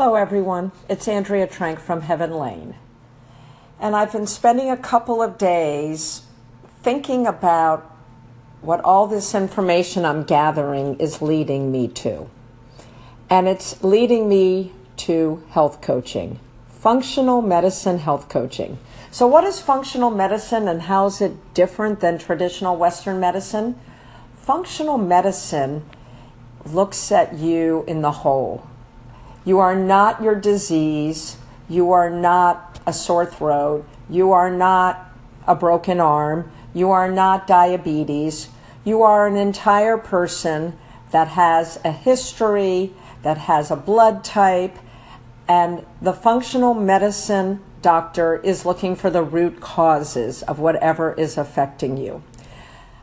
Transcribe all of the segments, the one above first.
Hello, everyone. It's Andrea Trank from Heaven Lane. And I've been spending a couple of days thinking about what all this information I'm gathering is leading me to. And it's leading me to health coaching, functional medicine health coaching. So, what is functional medicine and how is it different than traditional Western medicine? Functional medicine looks at you in the whole you are not your disease. You are not a sore throat. You are not a broken arm. You are not diabetes. You are an entire person that has a history, that has a blood type, and the functional medicine doctor is looking for the root causes of whatever is affecting you.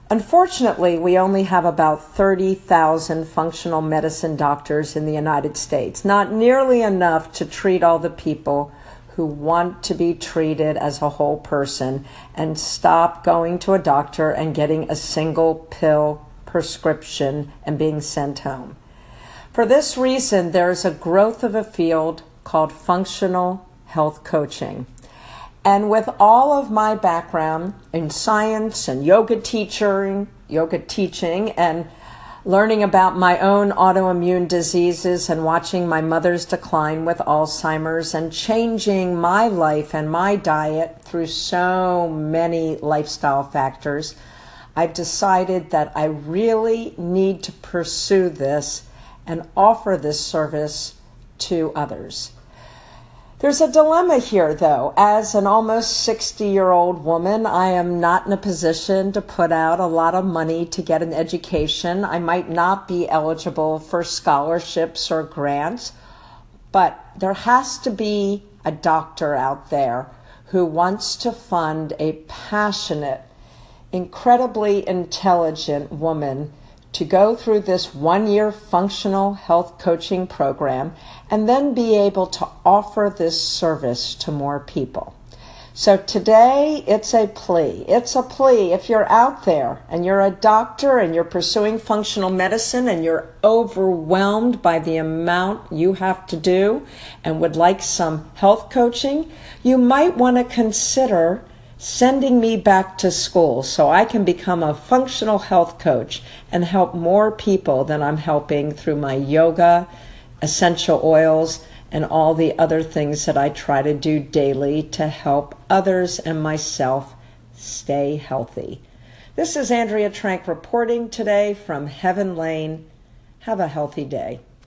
Unfortunately, we only have about 30,000 functional medicine doctors in the United States, not nearly enough to treat all the people who want to be treated as a whole person and stop going to a doctor and getting a single pill prescription and being sent home. For this reason, there is a growth of a field called functional health coaching. And with all of my background in science and yoga teaching, yoga teaching and learning about my own autoimmune diseases and watching my mother's decline with Alzheimer's and changing my life and my diet through so many lifestyle factors, I've decided that I really need to pursue this and offer this service to others. There's a dilemma here, though. As an almost 60 year old woman, I am not in a position to put out a lot of money to get an education. I might not be eligible for scholarships or grants, but there has to be a doctor out there who wants to fund a passionate, incredibly intelligent woman to go through this one year functional health coaching program and then be able to offer this service to more people. So today it's a plea. It's a plea. If you're out there and you're a doctor and you're pursuing functional medicine and you're overwhelmed by the amount you have to do and would like some health coaching, you might want to consider sending me back to school so I can become a functional health coach and help more people than I'm helping through my yoga, essential oils, and all the other things that I try to do daily to help others and myself stay healthy. This is Andrea Trank reporting today from Heaven Lane. Have a healthy day.